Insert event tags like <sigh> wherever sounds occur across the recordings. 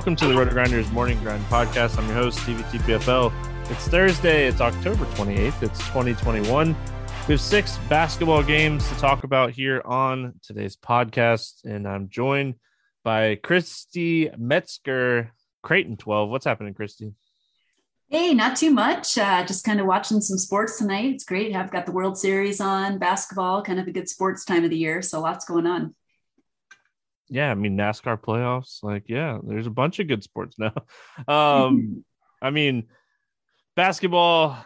Welcome to the Roto Grinders Morning Grind Podcast. I'm your host, TVTPFL. It's Thursday, it's October 28th, it's 2021. We have six basketball games to talk about here on today's podcast, and I'm joined by Christy Metzger, Creighton 12. What's happening, Christy? Hey, not too much. Uh, just kind of watching some sports tonight. It's great. I've got the World Series on, basketball, kind of a good sports time of the year. So lots going on. Yeah, I mean NASCAR playoffs, like yeah, there's a bunch of good sports now. <laughs> Um, I mean basketball.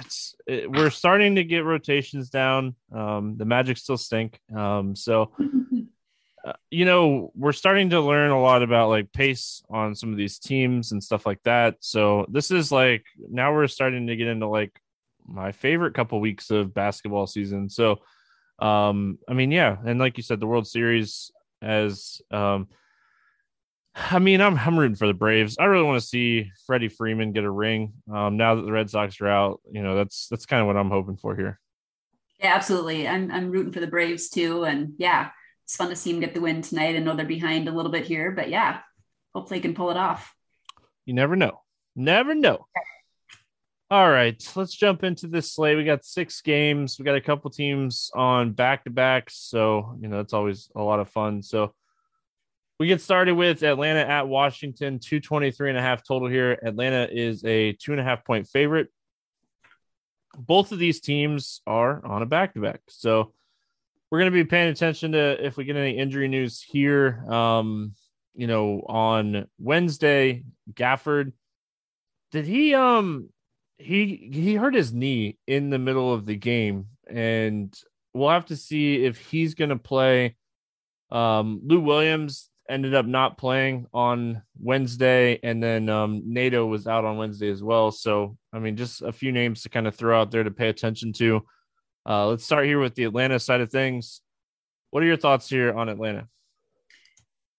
It's it, we're starting to get rotations down. Um, the Magic still stink. Um, so uh, you know we're starting to learn a lot about like pace on some of these teams and stuff like that. So this is like now we're starting to get into like my favorite couple weeks of basketball season. So um, I mean yeah, and like you said, the World Series as um I mean, I'm I'm rooting for the Braves. I really want to see Freddie Freeman get a ring. Um, now that the Red Sox are out, you know that's that's kind of what I'm hoping for here. Yeah, absolutely. I'm I'm rooting for the Braves too, and yeah, it's fun to see them get the win tonight. I know they're behind a little bit here, but yeah, hopefully they can pull it off. You never know, never know. All right, let's jump into this slate. We got six games. We got a couple teams on back to backs, so you know it's always a lot of fun. So we get started with Atlanta at Washington, 223 and a half total here. Atlanta is a two and a half point favorite. Both of these teams are on a back to back. So we're going to be paying attention to if we get any injury news here. Um, you know, on Wednesday, Gafford, did he, um, he, he hurt his knee in the middle of the game, and we'll have to see if he's going to play. Um, Lou Williams ended up not playing on Wednesday, and then um, NATO was out on Wednesday as well. So, I mean, just a few names to kind of throw out there to pay attention to. Uh, let's start here with the Atlanta side of things. What are your thoughts here on Atlanta?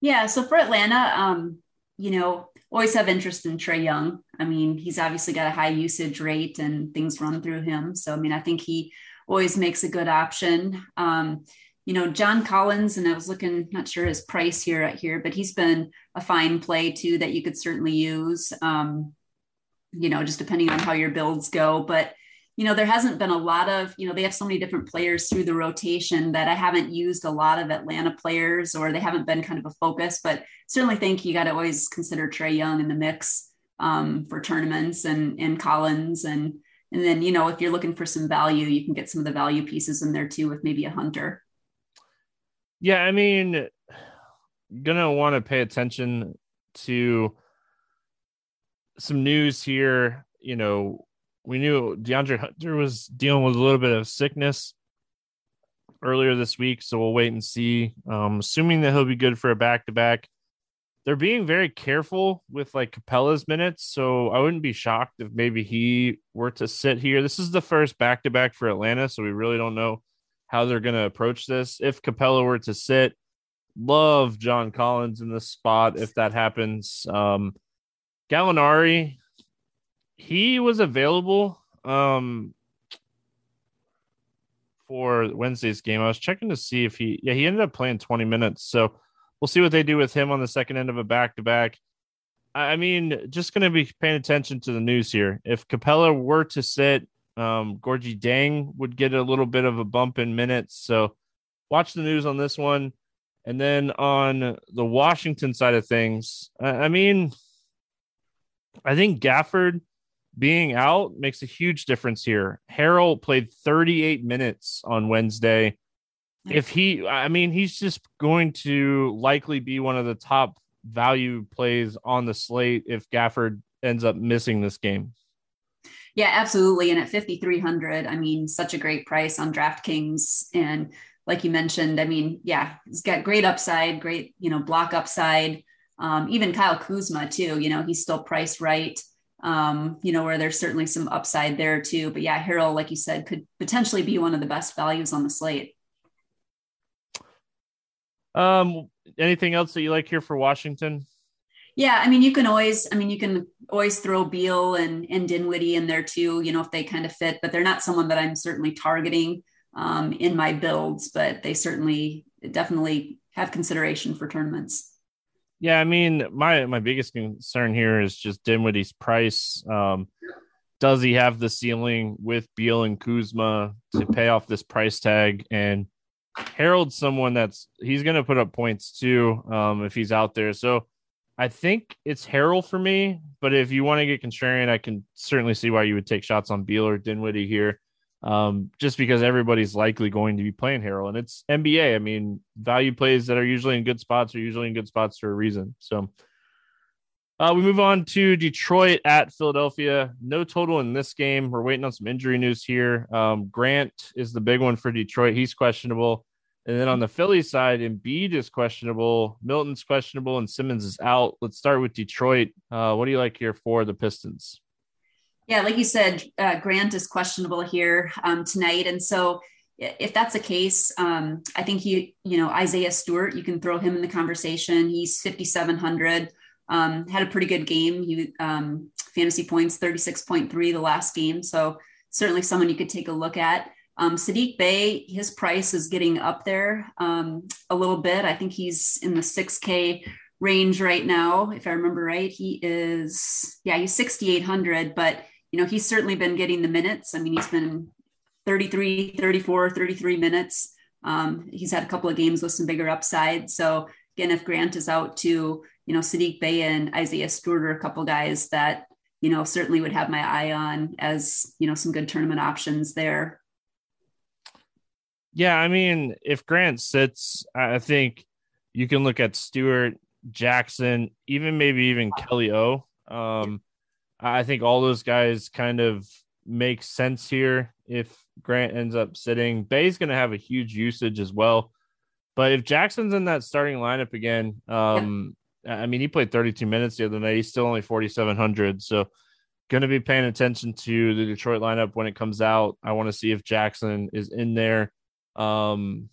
Yeah, so for Atlanta, um, you know, always have interest in Trae Young. I mean, he's obviously got a high usage rate and things run through him. So, I mean, I think he always makes a good option. Um, you know, John Collins, and I was looking, not sure his price here at here, but he's been a fine play too that you could certainly use. Um, you know, just depending on how your builds go. But you know, there hasn't been a lot of, you know, they have so many different players through the rotation that I haven't used a lot of Atlanta players or they haven't been kind of a focus, but certainly think you got to always consider Trae Young in the mix um, for tournaments and, and Collins. And, and then, you know, if you're looking for some value, you can get some of the value pieces in there too with maybe a hunter. Yeah, I mean, gonna want to pay attention to some news here. You know, we knew DeAndre Hunter was dealing with a little bit of sickness earlier this week, so we'll wait and see. Um, assuming that he'll be good for a back to back. They're being very careful with like Capela's minutes, so I wouldn't be shocked if maybe he were to sit here. This is the first back to back for Atlanta, so we really don't know how they're going to approach this. If Capela were to sit, love John Collins in this spot if that happens. Um, Gallinari, he was available um, for Wednesday's game. I was checking to see if he, yeah, he ended up playing 20 minutes. So we'll see what they do with him on the second end of a back to back. I mean, just to be paying attention to the news here. If Capela were to sit, um, Gorgui Dieng would get a little bit of a bump in minutes. So watch the news on this one. And then on the Washington side of things, I mean, I think Gafford being out makes a huge difference here. Harrell played 38 minutes on Wednesday. If he, I mean, he's just going to likely be one of the top value plays on the slate if Gafford ends up missing this game. Yeah, absolutely. And at 5,300, I mean, such a great price on DraftKings. And like you mentioned, I mean, yeah, he's got great upside, great, you know, block upside. Um, even Kyle Kuzma, too, you know, he's still priced right. Um, you know, where there's certainly some upside there too. But yeah, Harrell, like you said, could potentially be one of the best values on the slate. Um, anything else that you like here for Washington? Yeah, I mean, you can always, I mean, you can always throw Beal and and Dinwiddie in there too. You know, if they kind of fit, but they're not someone that I'm certainly targeting um, in my builds. But they certainly, definitely have consideration for tournaments. Yeah, I mean, my my biggest concern here is just Dinwiddie's price. Um, does he have the ceiling with Beal and Kuzma to pay off this price tag? And Harrell's someone that's he's going to put up points too um, if he's out there. So I think it's Harrell for me. But if you want to get contrarian, I can certainly see why you would take shots on Beal or Dinwiddie here, um, just because everybody's likely going to be playing Harrell, and it's NBA. I mean, value plays that are usually in good spots are usually in good spots for a reason. So. Uh, we move on to Detroit at Philadelphia. No total in this game. We're waiting on some injury news here. Um, Grant is the big one for Detroit. He's questionable. And then on the Philly side, Embiid is questionable, Milton's questionable, and Simmons is out. Let's start with Detroit. Uh, what do you like here for the Pistons? Yeah, like you said, uh, Grant is questionable here um, tonight, and so if that's the case, um, I think you you know Isaiah Stewart, you can throw him in the conversation. He's fifty seven hundred. Um, had a pretty good game. He um, fantasy points thirty six point three the last game, so certainly someone you could take a look at. Um, Saddiq Bey, his price is getting up there um, a little bit. I think he's in the 6K range right now, if I remember right. He is, yeah, he's 6,800, but, you know, he's certainly been getting the minutes. I mean, he's been 33, 34, 33 minutes. Um, he's had a couple of games with some bigger upside. So, again, if Grant is out to, you know, Saddiq Bey and Isaiah Stewart are a couple guys that, you know, certainly would have my eye on as, you know, some good tournament options there. Yeah, I mean, if Grant sits, I think you can look at Stewart, Jackson, even maybe even Kelly O. Um, I think all those guys kind of make sense here if Grant ends up sitting. Bey's going to have a huge usage as well. But if Jackson's in that starting lineup again, um, yeah. I mean, he played 32 minutes the other night. He's still only 4,700. So, going to be paying attention to the Detroit lineup when it comes out. I want to see if Jackson is in there. Um,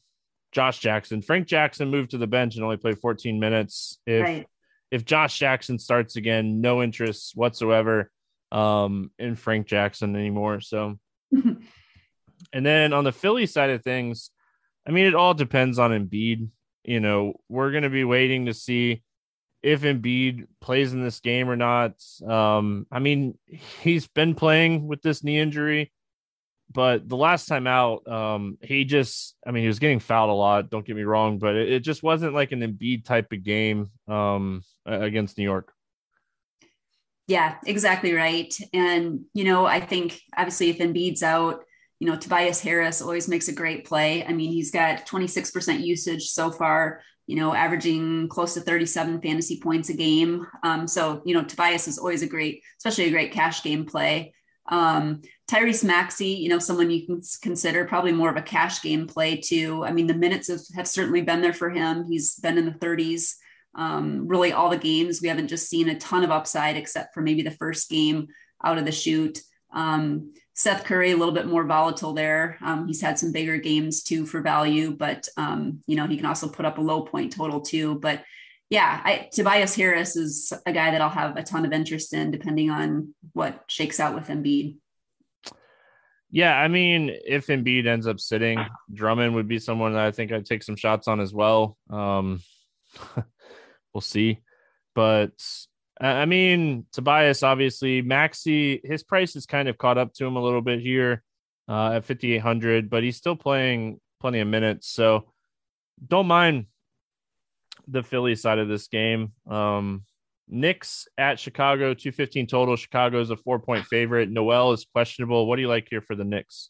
Josh Jackson, Frank Jackson moved to the bench and only played 14 minutes. If right. If Josh Jackson starts again, no interest whatsoever um, in Frank Jackson anymore. So, <laughs> and then on the Philly side of things, I mean, it all depends on Embiid. You know, we're going to be waiting to see if Embiid plays in this game or not. Um, I mean, he's been playing with this knee injury but the last time out, um, he just, I mean, he was getting fouled a lot. Don't get me wrong, but it, it just wasn't like an Embiid type of game um, against New York. Yeah, exactly right. And, you know, I think obviously if Embiid's out, you know, Tobias Harris always makes a great play. I mean, he's got 26% usage so far, you know, averaging close to 37 fantasy points a game. Um, so, you know, Tobias is always a great, especially a great cash game play. Um, Tyrese Maxey, you know, someone you can consider probably more of a cash game play too. I mean, the minutes have, have certainly been there for him. He's been in the 30s. Um, really, all the games we haven't just seen a ton of upside, except for maybe the first game out of the chute. Um, Seth Curry, a little bit more volatile there. Um, he's had some bigger games too for value, but um, you know he can also put up a low point total too. But yeah, I, Tobias Harris is a guy that I'll have a ton of interest in, depending on what shakes out with Embiid. Yeah, I mean, if Embiid ends up sitting, Drummond would be someone that I think I'd take some shots on as well. <laughs> We'll see, but I mean, Tobias, obviously, Maxey, his price is kind of caught up to him a little bit here uh, at 5,800, but he's still playing plenty of minutes. So don't mind the Philly side of this game. Um, Knicks at Chicago, 215 total. Chicago is a four point favorite. Noel is questionable. What do you like here for the Knicks?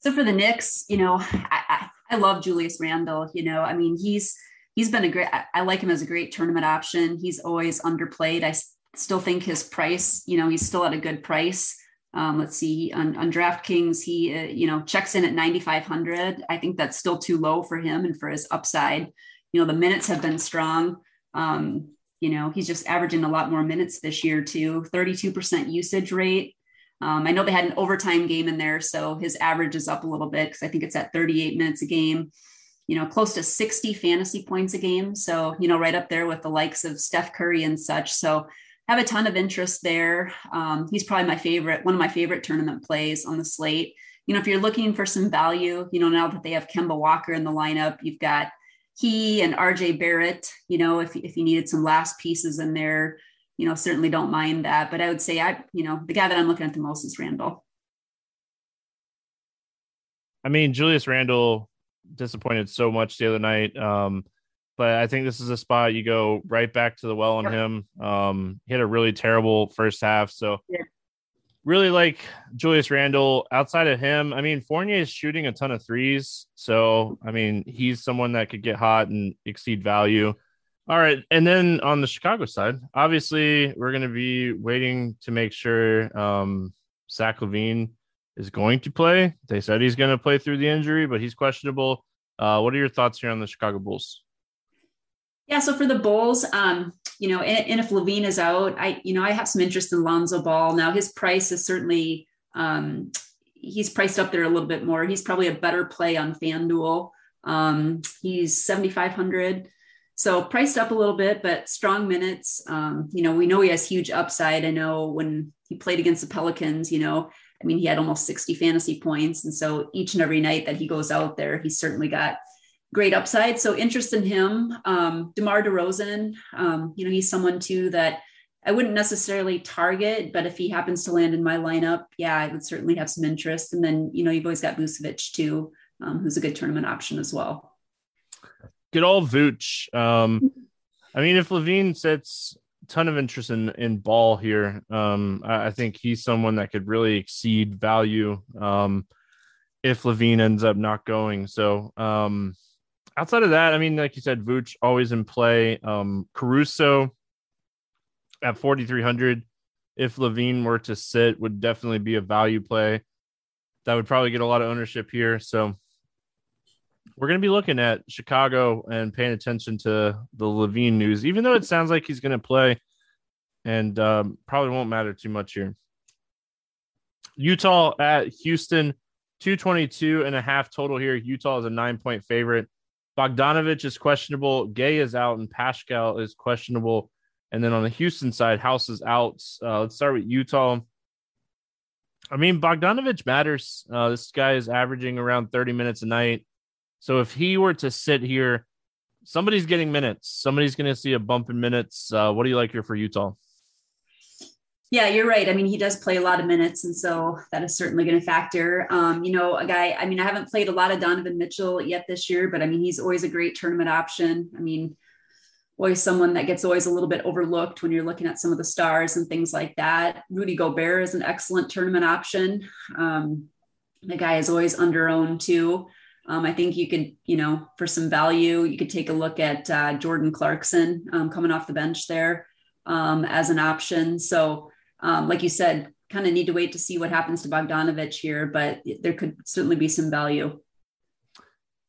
So for the Knicks, you know, I, I, I love Julius Randle. You know, I mean, he's he's been a great I, like him as a great tournament option. He's always underplayed. I still think his price you know he's still at a good price. Um, let's see on, on draftkings he uh, you know checks in at 9500 i think that's still too low for him and for his upside. You know the minutes have been strong. Um, you know he's just averaging a lot more minutes this year too. 32% usage rate. Um, i know they had an overtime game in there so his average is up a little bit because i think it's at 38 minutes a game you know, close to 60 fantasy points a game. So, you know, right up there with the likes of Steph Curry and such. So, have a ton of interest there. Um, he's probably my favorite, one of my favorite tournament plays on the slate. You know, if you're looking for some value, you know, now that they have Kemba Walker in the lineup, you've got he and RJ Barrett. You know, if if you needed some last pieces in there, you know, certainly don't mind that. But I would say I, you know, the guy that I'm looking at the most is Randle. I mean, Julius Randle disappointed so much the other night. Um, but I think this is a spot you go right back to the well on him. Um, he had a really terrible first half, so yeah. really like Julius Randle. Outside of him, I mean, Fournier is shooting a ton of threes, so I mean, he's someone that could get hot and exceed value. All right, and then on the Chicago side, obviously, we're going to be waiting to make sure um, Zach LaVine is going to play. They said he's going to play through the injury, but he's questionable. Uh, what are your thoughts here on the Chicago Bulls? Yeah, so for the Bulls, um, you know, and, and, if LaVine is out, I, you know, I have some interest in Lonzo Ball. Now his price is certainly, um, he's priced up there a little bit more. He's probably a better play on FanDuel. Um, he's 7,500. So priced up a little bit, but strong minutes. Um, you know, we know he has huge upside. I know when he played against the Pelicans, you know, I mean, he had almost 60 fantasy points. And so each and every night that he goes out there, he's certainly got great upside. So interest in him. Um, DeMar DeRozan, um, you know, he's someone too that I wouldn't necessarily target, but if he happens to land in my lineup, yeah, I would certainly have some interest. And then, you know, you've always got Vucevic too, um, who's a good tournament option as well. Good old Vooch. Um, I mean, if LaVine sits ton of interest in in Ball here. Um, I, I, think he's someone that could really exceed value um, if LaVine ends up not going. So um, outside of that, I mean, like you said, Vooch always in play. Um, Caruso at forty three hundred. If LaVine were to sit, would definitely be a value play. That would probably get a lot of ownership here. So we're going to be looking at Chicago and paying attention to the LaVine news, even though it sounds like he's going to play and um, probably won't matter too much here. Utah at Houston, 222 and a half total here. Utah is a nine point favorite. Bogdanovic is questionable. Gay is out, and Paschall is questionable. And then on the Houston side, House is out. Uh, let's start with Utah. I mean, Bogdanovic matters. Uh, this guy is averaging around 30 minutes a night. So if he were to sit here, somebody's getting minutes. Somebody's going to see a bump in minutes. Uh, what do you like here for Utah? Yeah, you're right. I mean, he does play a lot of minutes, and so that is certainly going to factor. Um, you know, a guy. I mean, I haven't played a lot of Donovan Mitchell yet this year, but I mean, he's always a great tournament option. I mean, always someone that gets always a little bit overlooked when you're looking at some of the stars and things like that. Rudy Gobert is an excellent tournament option. Um, the guy is always under owned too. Um, I think you could, you know, for some value, you could take a look at uh, Jordan Clarkson um, coming off the bench there um, as an option. So, um, like you said, kind of need to wait to see what happens to Bogdanovic here, but there could certainly be some value.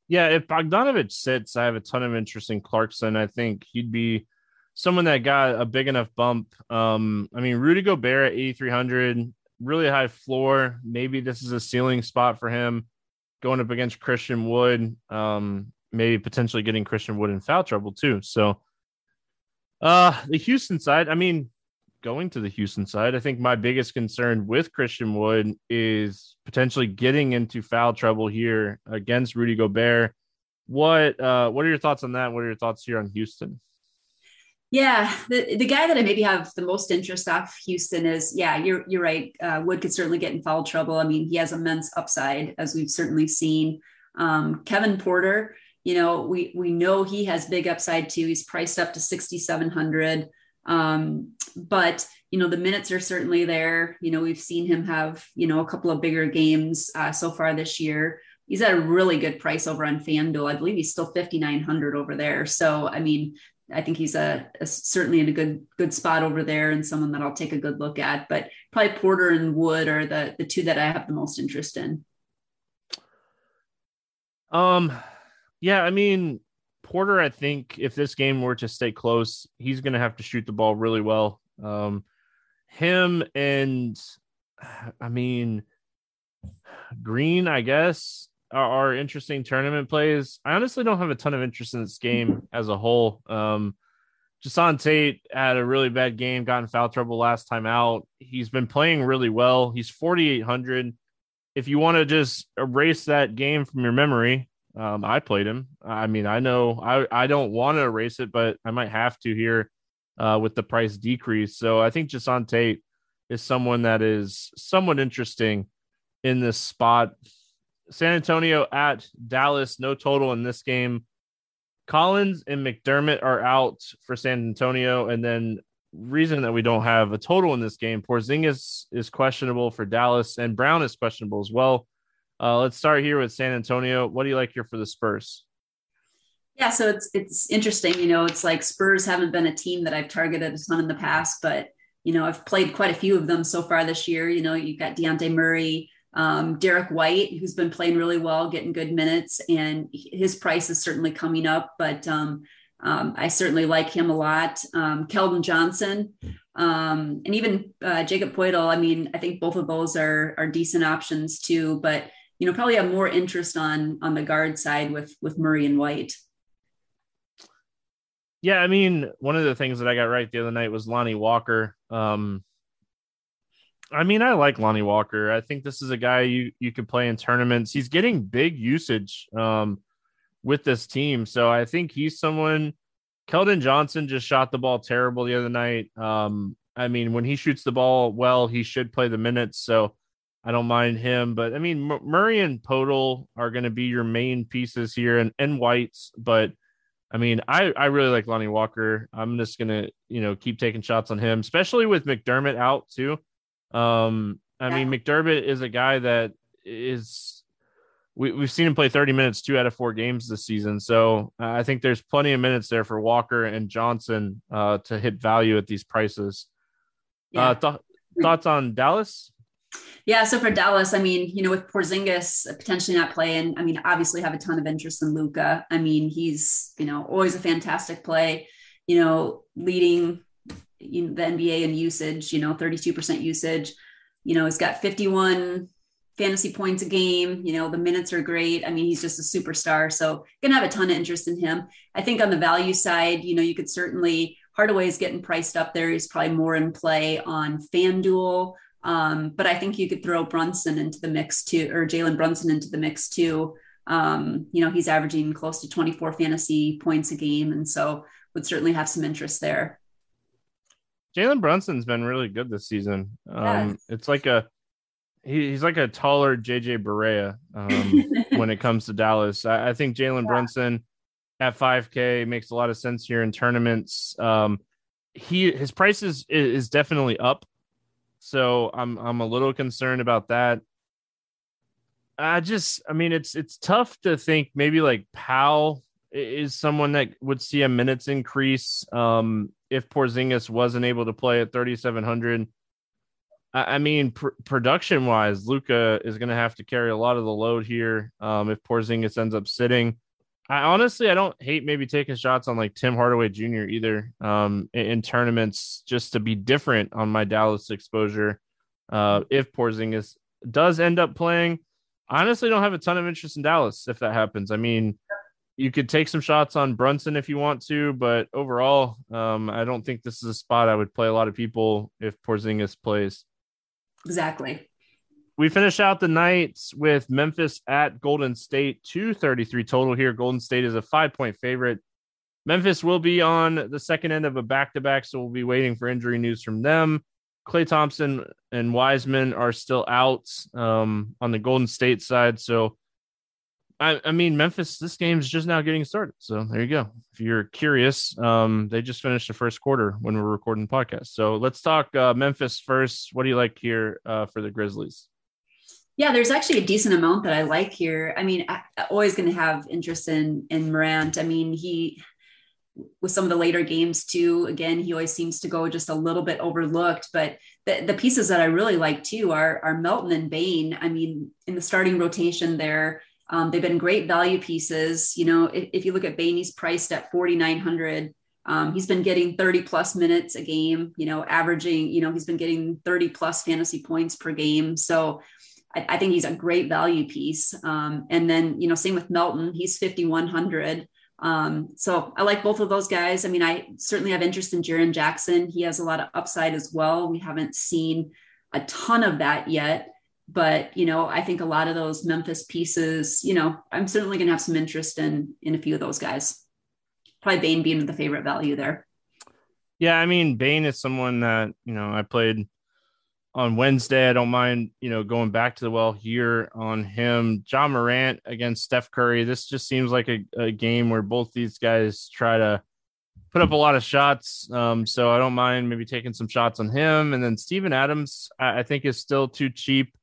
Yeah, if Bogdanovic sits, I have a ton of interest in Clarkson. I think he'd be someone that got a big enough bump. Um, I mean, Rudy Gobert at 8,300 really high floor. Maybe this is a ceiling spot for him going up against Christian Wood. Um, maybe potentially getting Christian Wood in foul trouble too. So, uh, the Houston side, I mean, going to the Houston side, I think my biggest concern with Christian Wood is potentially getting into foul trouble here against Rudy Gobert. What uh, what are your thoughts on that? What are your thoughts here on Houston? Yeah, the, the guy that I maybe have the most interest off Houston is, yeah, you're you're right. Uh, Wood could certainly get in foul trouble. I mean, he has immense upside, as we've certainly seen. Um, Kevin Porter, you know, we we know he has big upside too. He's priced up to sixty seven hundred, um, but you know the minutes are certainly there. You know, we've seen him have you know a couple of bigger games uh, so far this year. He's at a really good price over on FanDuel. I believe he's still fifty nine hundred over there. So I mean, I think he's a, a, certainly in a good good spot over there and someone that I'll take a good look at. But probably Porter and Wood are the the two that I have the most interest in. Um, yeah, I mean Porter. I think if this game were to stay close, he's going to have to shoot the ball really well. Um, him and <sighs> I mean Green, I guess are, are interesting tournament plays. I honestly don't have a ton of interest in this game as a whole. Um, Jae'Sean Tate had a really bad game, got in foul trouble last time out. He's been playing really well. He's 4,800. If you want to just erase that game from your memory, um, I played him. I mean, I know I, I don't want to erase it, but I might have to here uh, with the price decrease. So I think Jae'Sean Tate is someone that is somewhat interesting in this spot. San Antonio at Dallas, no total in this game. Collins and McDermott are out for San Antonio, and then reason that we don't have a total in this game, Porzingis is questionable for Dallas, and Brown is questionable as well. Uh, let's start here with San Antonio. What do you like here for the Spurs? Yeah, so it's it's interesting. You know, it's like Spurs haven't been a team that I've targeted a ton in the past, but you know, I've played quite a few of them so far this year. You know, you've got Dejounte Murray, um, Derrick White, who's been playing really well, getting good minutes, and his price is certainly coming up. But um, um, I certainly like him a lot. Um, Keldon Johnson, um, and even uh, Jakob Poeltl. I mean, I think both of those are are decent options too. But you know, probably have more interest on on the guard side with with Murray and White. Yeah, I mean, one of the things that I got right the other night was Lonnie Walker. Um, I mean, I like Lonnie Walker. I think this is a guy you you could play in tournaments. He's getting big usage um, with this team, so I think he's someone. Keldon Johnson just shot the ball terrible the other night. Um, I mean, when he shoots the ball well, he should play the minutes, so I don't mind him. But I mean, M- Murray and Poeltl are going to be your main pieces here, and and Whites. But I mean, I I really like Lonnie Walker. I'm just gonna you know keep taking shots on him, especially with McDermott out too. Um, I yeah. mean, McDermott is a guy that is we, we've seen him play 30 minutes two out of four games this season. So uh, I think there's plenty of minutes there for Walker and Johnson uh, to hit value at these prices. Yeah. Uh, th- thoughts on Dallas? Yeah, so for Dallas, I mean, you know, with Porzingis potentially not playing, I mean, obviously have a ton of interest in Luka. I mean, he's you know always a fantastic play. You know, leading you know, the NBA in usage, you know, 32% usage. You know, he's got 51 fantasy points a game. You know, the minutes are great. I mean, he's just a superstar. So gonna have a ton of interest in him. I think on the value side, you know, you could certainly Hardaway is getting priced up there. He's probably more in play on FanDuel. Um, but I think you could throw Brunson into the mix too, or Jalen Brunson into the mix too. Um, you know, he's averaging close to 24 fantasy points a game. And so would certainly have some interest there. Jalen Brunson's been really good this season. Um, yes. It's like a he, he's like a taller JJ Barea um, <laughs> when it comes to Dallas. I, I think Jalen yeah. Brunson at 5K makes a lot of sense here in tournaments. Um, he his price is is definitely up, so I'm I'm a little concerned about that. I just I mean it's it's tough to think maybe like Powell is someone that would see a minutes increase. Um, if Porzingis wasn't able to play at 3,700. I, mean, pr- production wise, Luka is going to have to carry a lot of the load here. Um, if Porzingis ends up sitting, I honestly, I don't hate maybe taking shots on like Tim Hardaway Jr. either um, in, in tournaments just to be different on my Dallas exposure. uh, if Porzingis does end up playing. I honestly don't have a ton of interest in Dallas if that happens. I mean, you could take some shots on Brunson if you want to, but overall, um, I don't think this is a spot I would play a lot of people if Porzingis plays. Exactly. We finish out the night with Memphis at Golden State, 233 total here. Golden State is a five point favorite. Memphis will be on the second end of a back to back, so we'll be waiting for injury news from them. Klay Thompson and Wiseman are still out um, on the Golden State side. So, I, I, mean, Memphis, this game is just now getting started. So, there you go. If you're curious, um, they just finished the first quarter when we're recording the podcast. So, let's talk uh, Memphis first. What do you like here uh, for the Grizzlies? Yeah, there's actually a decent amount that I like here. I mean, I, am always going to have interest in in Morant. I mean, he with some of the later games too. Again, he always seems to go just a little bit overlooked. But the, the pieces that I really like too are, are Melton and Bane. I mean, in the starting rotation there, um, they've been great value pieces. You know, if, if you look at Bane, he's priced at 4,900. Um, he's been getting 30 plus minutes a game, you know, averaging, you know, he's been getting 30 plus fantasy points per game. So I, I think he's a great value piece. Um, and then, you know, same with Melton, he's 5,100. Um, so I like both of those guys. I mean, I certainly have interest in Jaren Jackson. He has a lot of upside as well. We haven't seen a ton of that yet, but you know, I think a lot of those Memphis pieces, you know, I'm certainly going to have some interest in in a few of those guys. Probably Bane being the favorite value there. Yeah, I mean, Bane is someone that you know I played on Wednesday. I don't mind, you know, going back to the well here on him. Ja Morant against Steph Curry. This just seems like a, a game where both these guys try to put up a lot of shots. Um, so I don't mind maybe taking some shots on him. And then Steven Adams, I, I think, is still too cheap.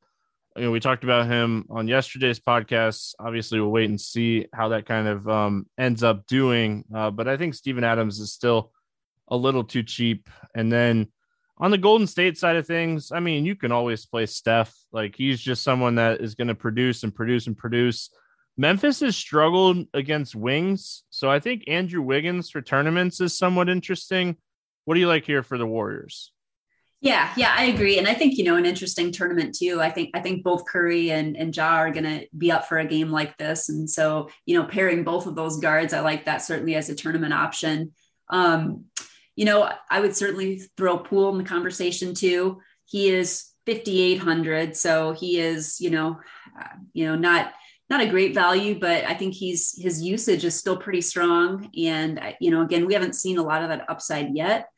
You know, we talked about him on yesterday's podcast. Obviously, we'll wait and see how that kind of um, ends up doing. Uh, but I think Steven Adams is still a little too cheap. And then on the Golden State side of things, I mean, you can always play Steph. Like he's just someone that is going to produce and produce and produce. Memphis has struggled against wings, so I think Andrew Wiggins for tournaments is somewhat interesting. What do you like here for the Warriors? Yeah, yeah, I agree, and I think you know an interesting tournament too. I think I think both Curry and and Ja are going to be up for a game like this, and so you know pairing both of those guards, I like that certainly as a tournament option. Um, you know, I would certainly throw Poole in the conversation too. He is 5800 so he is you know uh, you know not not a great value but i think he's his usage is still pretty strong and you know again we haven't seen a lot of that upside yet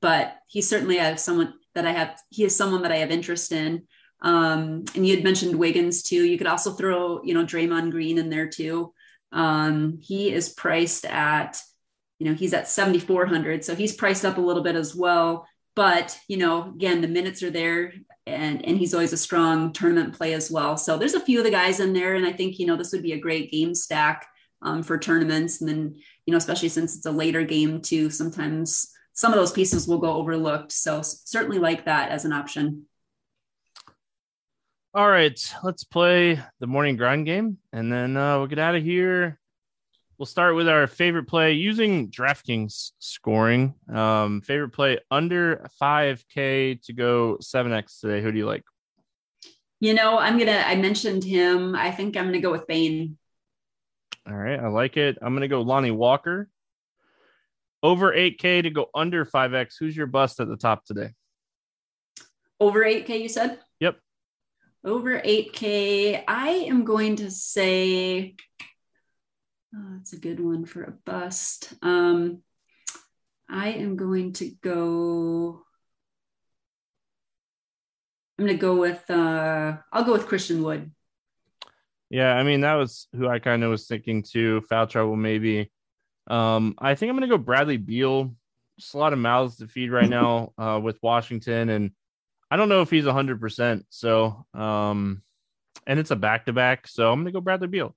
but he's certainly have someone that i have he is someone that i have interest in um, and you had mentioned wiggins too you could also throw you know draymond green in there too um, he is priced at you know, he's at 7,400. So he's priced up a little bit as well. But, you know, again, the minutes are there and, and he's always a strong tournament play as well. So there's a few of the guys in there. And I think, you know, this would be a great game stack um, for tournaments. And then, you know, especially since it's a later game too, sometimes some of those pieces will go overlooked. So certainly like that as an option. All right, let's play the morning grind game and then uh, we'll get out of here we'll start with our favorite play using DraftKings scoring. Um, favorite play under 5K to go 7X today. Who do you like? You know, I'm going to, I mentioned him. I think I'm going to go with Bane. All right. I like it. I'm going to go Lonnie Walker. Over 8K to go under 5X. Who's your bust at the top today? Over 8K, you said? Yep. Over 8K. I am going to say Oh, that's a good one for a bust. Um, I am going to go. I'm going to go with. Uh, I'll go with Christian Wood. Yeah, I mean that was who I kind of was thinking too. Foul trouble maybe. Um, I think I'm going to go Bradley Beal. Just a lot of mouths to feed right now <laughs> uh, with Washington, and I don't know if he's 100. percent So, um, and it's a back to back, so I'm going to go Bradley Beal.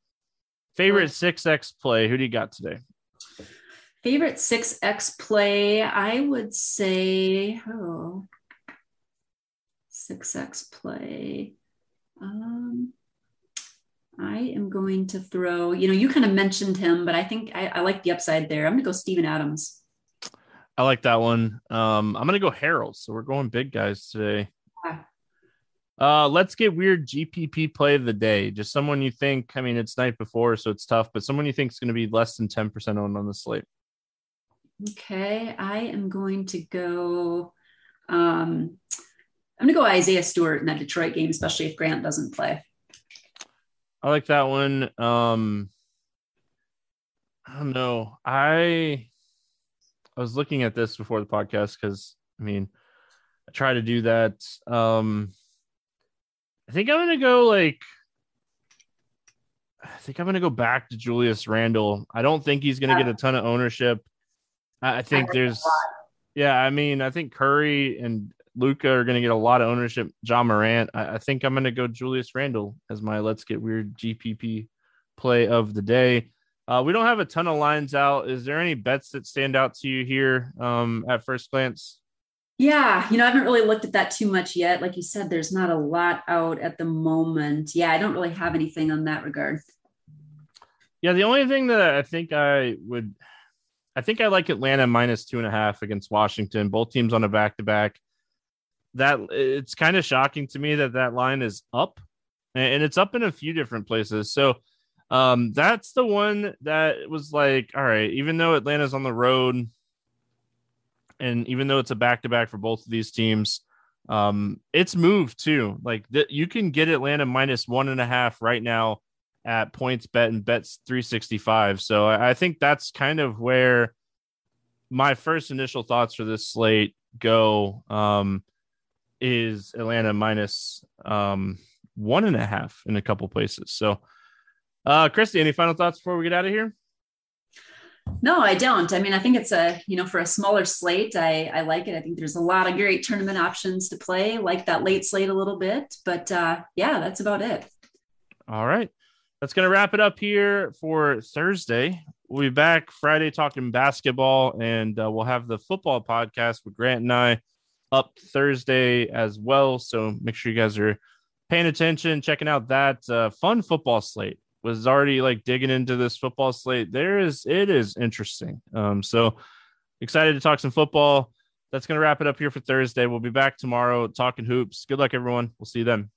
Favorite 6X play. Who do you got today? Favorite 6X play. I would say, oh, 6X play. Um, I am going to throw, you know, you kind of mentioned him, but I think I, I like the upside there. I'm going to go Steven Adams. I like that one. Um, I'm going to go Harrell. So we're going big guys today. Yeah. Uh, let's get weird GPP play of the day. Just someone you think. I mean, it's night before, so it's tough, but someone you think is going to be less than ten percent owned on the slate. Okay, I am going to go. Um, I'm going to go Isaiah Stewart in that Detroit game, especially if Grant doesn't play. I like that one. Um, I don't know. I I was looking at this before the podcast because I mean, I try to do that. Um, I think I'm gonna go like. I think I'm gonna go back to Julius Randle. I don't think he's gonna get a ton of ownership. I, I think there's, yeah. I mean, I think Curry and Luka are gonna get a lot of ownership. Ja Morant. I, I think I'm gonna go Julius Randle as my let's get weird GPP play of the day. Uh, we don't have a ton of lines out. Is there any bets that stand out to you here um, at first glance? Yeah, you know, I haven't really looked at that too much yet. Like you said, there's not a lot out at the moment. Yeah, I don't really have anything on that regard. Yeah, the only thing that I think I would, I think I like Atlanta minus two and a half against Washington. Both teams on a back to back. That it's kind of shocking to me that that line is up, and it's up in a few different places. So um, that's the one that was like, all right, even though Atlanta's on the road, and even though it's a back to back for both of these teams, um, it's moved too. Like th- you can get Atlanta minus one and a half right now at PointsBet and bets 365. So I, I think that's kind of where my first initial thoughts for this slate go. Um, is Atlanta minus um one and a half in a couple places. So uh, Christy, any final thoughts before we get out of here? No, I don't. I mean, I think it's a, you know, for a smaller slate, I, I like it. I think there's a lot of great tournament options to play, like that late slate a little bit. But uh, yeah, that's about it. All right. That's going to wrap it up here for Thursday. We'll be back Friday talking basketball, and uh, we'll have the football podcast with Grant and I up Thursday as well. So make sure you guys are paying attention, checking out that uh, fun football slate was already like digging into this football slate. There is it is interesting. Um, so excited to talk some football. That's gonna wrap it up here for Thursday. We'll be back tomorrow talking hoops. Good luck, everyone. We'll see you then.